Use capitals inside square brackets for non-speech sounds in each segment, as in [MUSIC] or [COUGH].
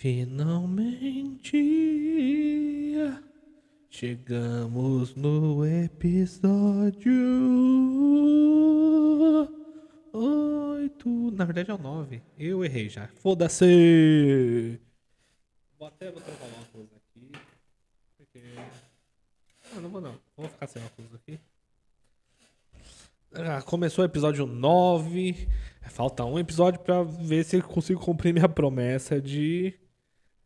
Finalmente chegamos no episódio 8. Na verdade é o 9. Eu errei já. Foda-se! Vou até trocar uma coisa aqui. Porque. Ah, não vou não. Vou ficar sem óculos aqui. Ah, começou o episódio 9. Falta um episódio pra ver se eu consigo cumprir minha promessa de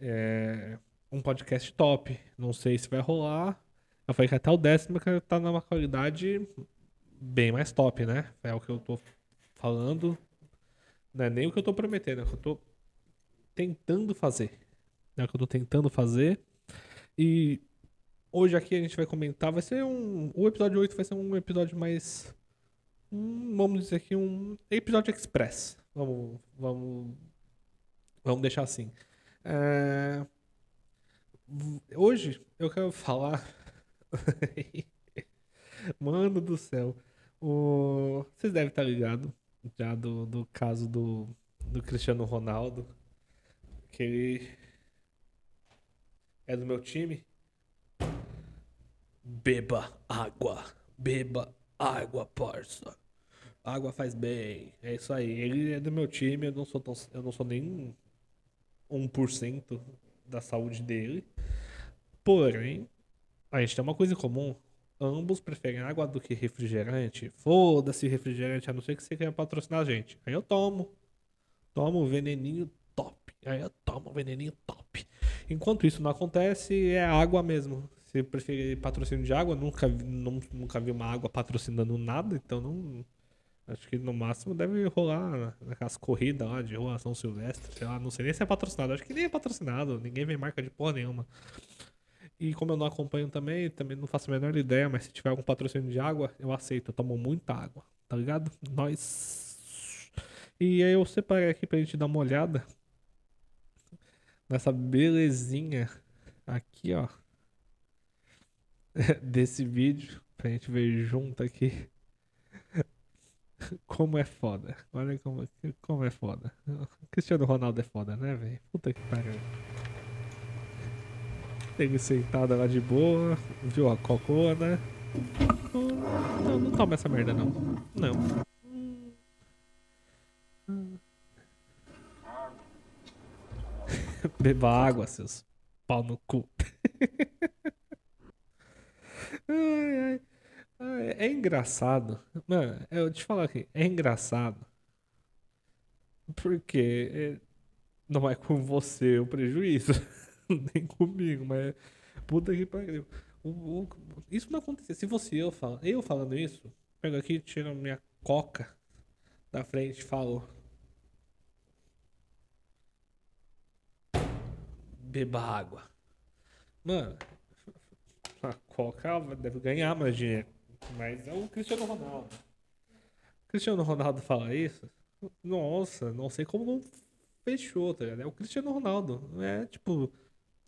é, um podcast top. Não sei se vai rolar. Eu falei que até o décimo que tá numa qualidade bem mais top, né? É o que eu tô falando. Não é nem o que eu tô prometendo, é o que eu tô tentando fazer. É o que eu tô tentando fazer. E hoje aqui a gente vai comentar. Vai ser um. O episódio 8 vai ser um episódio mais. Um, vamos dizer aqui, um episódio express. Vamos. Vamos. Vamos deixar assim. É, hoje eu quero falar. [LAUGHS] Mano do céu. O... Vocês devem estar ligados já do, do caso do, do Cristiano Ronaldo. Que ele é do meu time. Beba água. Beba água, parça. Água faz bem. É isso aí. Ele é do meu time. Eu não sou, tão, eu não sou nem 1% da saúde dele. Porém, a gente tem uma coisa em comum. Ambos preferem água do que refrigerante. Foda-se refrigerante, a não ser que você queira patrocinar a gente. Aí eu tomo. Tomo veneninho top. Aí eu tomo veneninho top. Enquanto isso não acontece, é água mesmo. Se preferir patrocínio de água, nunca, nunca vi uma água patrocinando nada, então não, Acho que no máximo deve rolar naquelas corridas lá de rua São Silvestre, sei lá, não sei nem se é patrocinado. Acho que nem é patrocinado, ninguém vem marca de porra nenhuma. E como eu não acompanho também, também não faço a menor ideia, mas se tiver algum patrocínio de água, eu aceito. Eu tomo muita água, tá ligado? Nós. E aí eu separei aqui pra gente dar uma olhada nessa belezinha aqui, ó. [LAUGHS] Desse vídeo, pra gente ver junto aqui. [LAUGHS] Como é foda. Olha como, como é foda. [LAUGHS] Cristiano Ronaldo é foda, né, velho? Puta que pariu. Ele sentado lá de boa, viu a cocô, né? Não, não toma essa merda, não. Não. [LAUGHS] Beba água, seus pau no cu. ai, ai. É, é engraçado. Mano, eu te falar aqui, é engraçado. Porque é, não é com você o prejuízo. [LAUGHS] Nem comigo, mas puta que pariu. O, o, isso não acontecer. Se você eu eu falando isso, pego aqui, tiro minha coca da frente e falo. Beba água. Mano, [LAUGHS] a coca deve ganhar mais dinheiro. Mas é o Cristiano Ronaldo. O Cristiano Ronaldo fala isso. Nossa, não sei como não fechou, tá ligado? É o Cristiano Ronaldo. Não é tipo.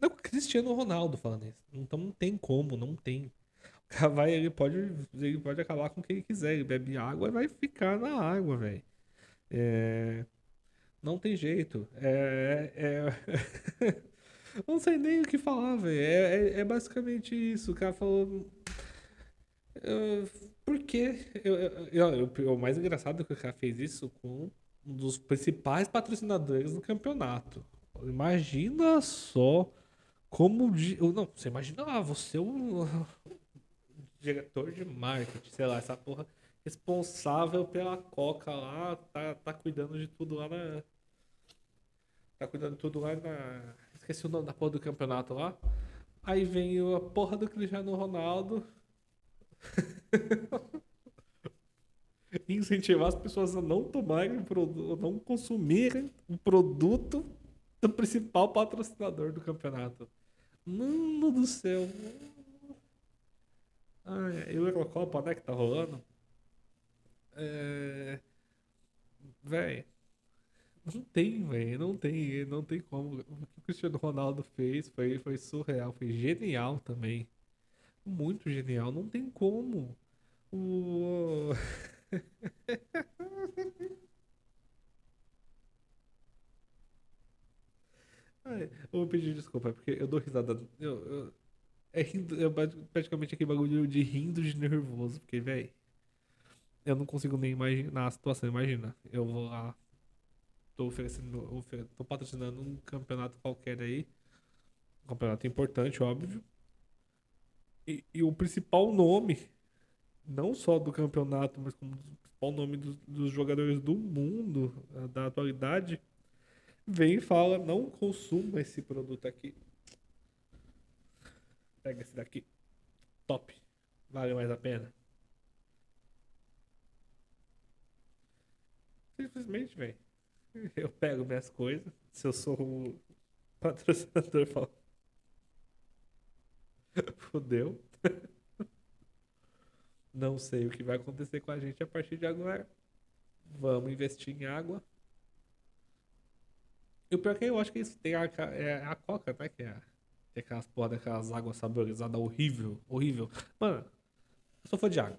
Não é o Cristiano Ronaldo falando isso. Então não tem como, não tem. O cara vai, ele pode, ele pode acabar com quem ele quiser. Ele bebe água e vai ficar na água, velho. É... Não tem jeito. É. é... [LAUGHS] não sei nem o que falar, velho. É, é, é basicamente isso. O cara falou porque eu, eu, eu, o mais engraçado é que o cara fez isso com um dos principais patrocinadores do campeonato. Imagina só como. Não, você imagina, ah, você é o [LAUGHS] diretor de marketing, sei lá, essa porra responsável pela Coca lá, tá, tá cuidando de tudo lá na. Tá cuidando de tudo lá na. Esqueci o nome da porra do campeonato lá. Aí vem a porra do Cristiano Ronaldo [LAUGHS] Incentivar as pessoas a não tomarem, não consumirem o produto do principal patrocinador do campeonato. Mano do céu. Ah, e o Eurocopa, né, que tá rolando. É... Véi. Não tem, velho. Não tem, não tem como. O que o Cristiano Ronaldo fez foi, foi surreal, foi genial também muito genial. Não tem como. O... [LAUGHS] ai, eu vou pedir desculpa, porque eu dou risada. Eu, eu, é rindo, é praticamente aquele bagulho de rindo de nervoso, porque, velho, eu não consigo nem imaginar a situação. Imagina, eu vou lá, tô oferecendo, tô patrocinando um campeonato qualquer aí, um campeonato importante, óbvio. E, e o principal nome, não só do campeonato, mas como o principal nome dos, dos jogadores do mundo, da atualidade, vem e fala: não consuma esse produto aqui. Pega esse daqui. Top. Vale mais a pena. Simplesmente, velho. [LAUGHS] Eu pego minhas coisas. Se eu sou o patrocinador, falo. [LAUGHS] Fudeu. Não sei o que vai acontecer com a gente a partir de agora. Vamos investir em água. E o pior é que eu acho que isso tem a, é a coca, né? Que é, tem aquelas porra daquelas águas saborizadas horrível, horrível. Mano, eu sou fã de água.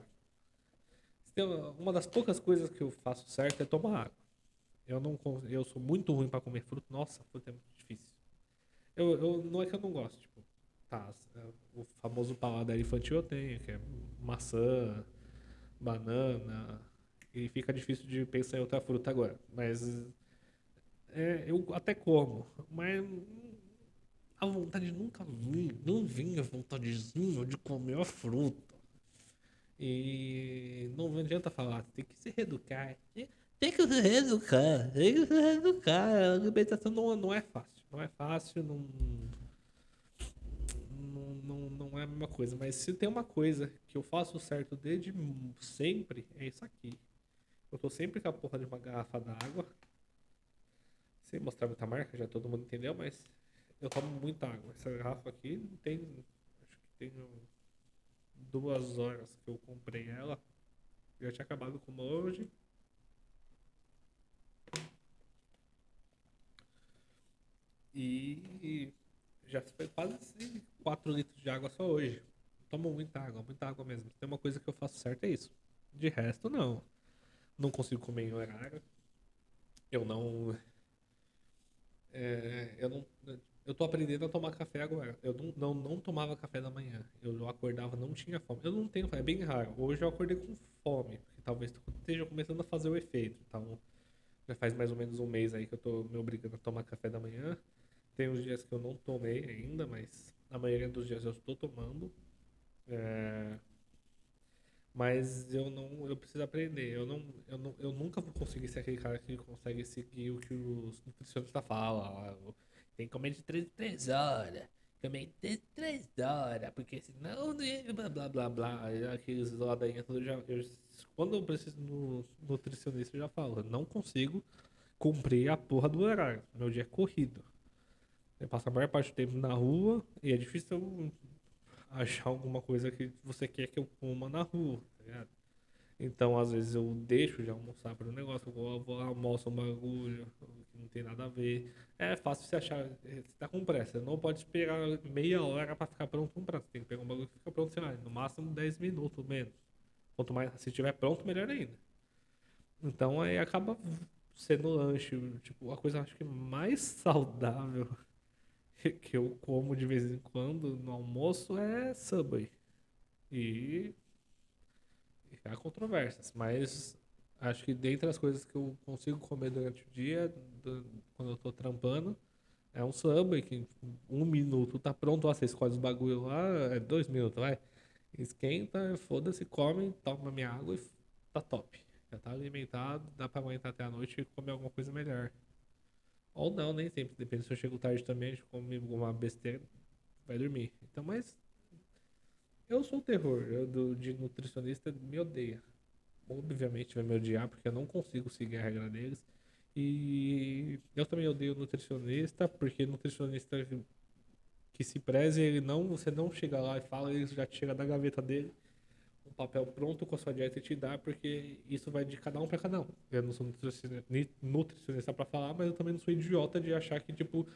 Uma das poucas coisas que eu faço certo é tomar água. Eu não eu sou muito ruim para comer fruta. Nossa, fruta é muito difícil. Eu, eu, não é que eu não gosto, tipo, tá, o famoso paladar infantil eu tenho, que é maçã, banana, e fica difícil de pensar em outra fruta agora. Mas é, eu até como, mas a vontade nunca vinha, não vinha vontadezinha de comer a fruta. E não adianta falar, tem que se reeducar. Tem que se reeducar, tem que se reeducar. A alimentação não, não é fácil, não é fácil, não, não, não, é a mesma coisa. Mas se tem uma coisa que eu faço certo desde sempre, é isso aqui. Eu tô sempre com a porra de uma garrafa d'água sem mostrar muita marca, já todo mundo entendeu, mas eu tomo muita água. Essa garrafa aqui tem. Acho que tem duas horas que eu comprei ela. Já tinha acabado com hoje. E já foi quase 4 litros de água só hoje. Tomo muita água, muita água mesmo. Tem uma coisa que eu faço certo é isso. De resto, não. Não consigo comer em horário. Eu não é, eu não. Eu tô aprendendo a tomar café agora. Eu não, não, não tomava café da manhã. Eu acordava, não tinha fome. Eu não tenho, é bem raro. Hoje eu acordei com fome, porque talvez esteja começando a fazer o efeito. Então, já faz mais ou menos um mês aí que eu tô me obrigando a tomar café da manhã. Tem uns dias que eu não tomei ainda, mas a maioria dos dias eu estou tomando. É, mas eu não, eu preciso aprender. Eu não, eu não, eu nunca vou conseguir ser aquele cara que consegue seguir o que os nutricionistas falam. Tem que comer de 3 em 3 horas. Comer de 3 horas, porque senão blá blá blá blá. Aqueles ladainhas já, eu, quando eu preciso no nutricionista, eu já falo, não consigo cumprir a porra do horário. Meu dia é corrido. Eu passo a maior parte do tempo na rua e é difícil achar alguma coisa que você quer que eu coma na rua, tá ligado? Então, às vezes, eu deixo de almoçar para o negócio, eu vou, almoço um bagulho que não tem nada a ver. É fácil você achar, você tá com pressa, não pode esperar meia hora para ficar pronto um prato. Tem que pegar um bagulho que fica pronto, sei lá, no máximo 10 minutos, menos. Quanto mais, se estiver pronto, melhor ainda. Então, aí acaba sendo lanche, tipo, a coisa acho que mais [LAUGHS] saudável [LAUGHS] que eu como de vez em quando no almoço é Subway. E, há controvérsias, mas acho que dentre as coisas que eu consigo comer durante o dia, do, quando eu tô trampando, é um Subway que um minuto tá pronto, ó, você escolhe os bagulho lá, é dois minutos, vai. Esquenta, foda-se, come, toma minha água e tá top. Já tá alimentado, dá pra aguentar até a noite e comer alguma coisa melhor. Ou não, nem sempre. Depende se eu chego tarde também, gente come alguma besteira, vai dormir. Então, mas. Eu sou o terror. Eu, do, de nutricionista me odeia. Obviamente vai me odiar, porque eu não consigo seguir a regra deles. E eu também odeio nutricionista, porque nutricionista que se preze, ele não, você não chega lá e fala, ele já chega da gaveta dele um papel pronto com a sua dieta e te dá, porque isso vai de cada um para cada um. Eu não sou nutricionista para falar, mas eu também não sou idiota de achar que, tipo,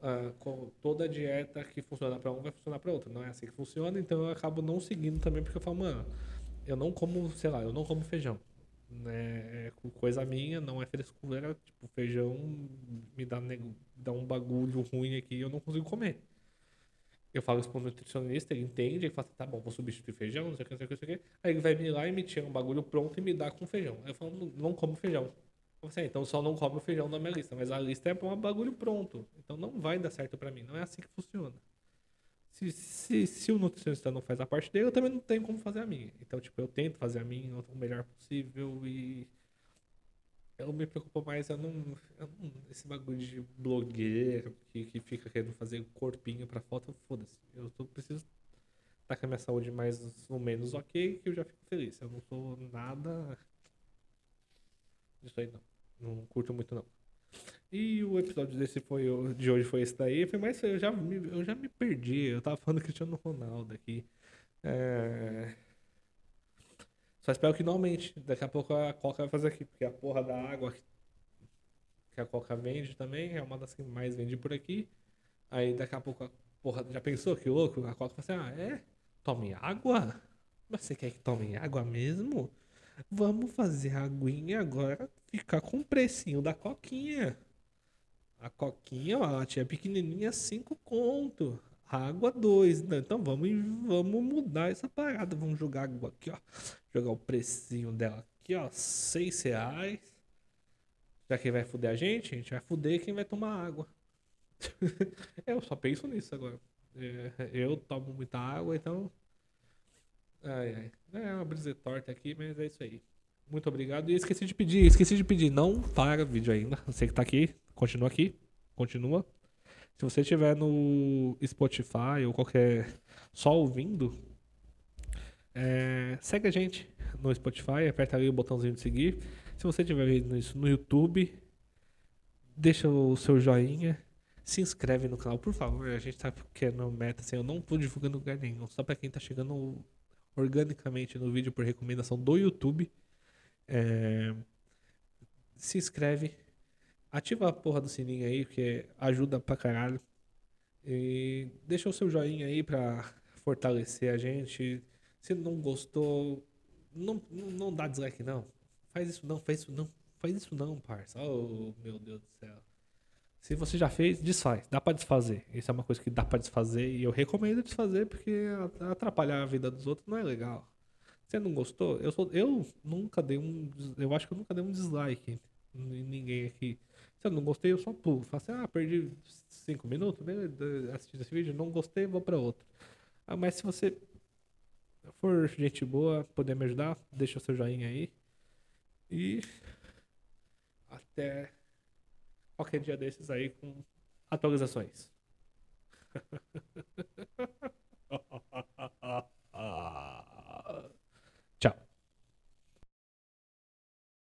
uh, toda dieta que funciona para um vai funcionar para outro. Não é assim que funciona, então eu acabo não seguindo também, porque eu falo, mano, eu não como, sei lá, eu não como feijão. né? É coisa minha, não é frescura. Tipo, feijão me dá, dá um bagulho ruim aqui eu não consigo comer. Eu falo isso pro nutricionista, ele entende, ele fala assim, tá bom, vou substituir feijão, não sei o que, não sei o que, não sei o que. Aí ele vai me lá e me tira um bagulho pronto e me dá com feijão. Aí eu falo, não, não como feijão. Assim, então só não come o feijão na minha lista. Mas a lista é um bagulho pronto. Então não vai dar certo para mim. Não é assim que funciona. Se, se, se o nutricionista não faz a parte dele, eu também não tenho como fazer a minha. Então, tipo, eu tento fazer a minha o melhor possível e eu me preocupo mais, eu não, eu não esse bagulho de blogueiro que, que fica querendo fazer corpinho pra foto, foda-se. Eu tô, preciso estar tá com a minha saúde mais ou menos ok, que eu já fico feliz. Eu não sou nada disso aí, não. Não curto muito, não. E o episódio desse foi, de hoje foi esse daí. Foi mais, eu já, me, eu já me perdi. Eu tava falando do Cristiano Ronaldo aqui. É... Só espero que não aumente. Daqui a pouco a Coca vai fazer aqui, porque a porra da água que a Coca vende também é uma das que mais vende por aqui. Aí daqui a pouco a porra. Já pensou que louco? A Coca fala assim: ah, é? Tome água? Você quer que tome água mesmo? Vamos fazer a aguinha agora ficar com o precinho da coquinha. A coquinha, ó, a tia pequenininha, 5 conto água 2. Né? Então vamos, vamos mudar essa parada. Vamos jogar água aqui, ó. Jogar o precinho dela aqui, ó. 6 reais. Já que vai fuder a gente, a gente vai fuder quem vai tomar água. [LAUGHS] eu só penso nisso agora. É, eu tomo muita água, então. Ai, ai. É uma brisa torta aqui, mas é isso aí. Muito obrigado. E esqueci de pedir, esqueci de pedir. Não para o vídeo ainda. Você que tá aqui, continua aqui. Continua. Se você estiver no Spotify ou qualquer. só ouvindo, é, segue a gente no Spotify, aperta ali o botãozinho de seguir. Se você estiver vendo isso no YouTube, deixa o seu joinha, se inscreve no canal, por favor. A gente tá querendo meta assim, eu não tô divulgando lugar nenhum, só para quem tá chegando organicamente no vídeo por recomendação do YouTube. É, se inscreve, Ativa a porra do sininho aí, porque ajuda pra caralho. E deixa o seu joinha aí pra fortalecer a gente. Se não gostou, não, não dá dislike não. Faz isso não, faz isso não. Faz isso não, parça. Oh, meu Deus do céu. Se você já fez, desfaz. Dá para desfazer. Isso é uma coisa que dá para desfazer e eu recomendo desfazer porque atrapalhar a vida dos outros não é legal. Você não gostou? Eu sou, eu nunca dei um, eu acho que eu nunca dei um dislike em ninguém aqui. Se eu não gostei, eu só pulo. Falo assim, ah, perdi cinco minutos assistindo esse vídeo, não gostei, vou para outro. Ah, mas se você for gente boa, puder me ajudar, deixa seu joinha aí. E até qualquer dia desses aí com atualizações. [LAUGHS]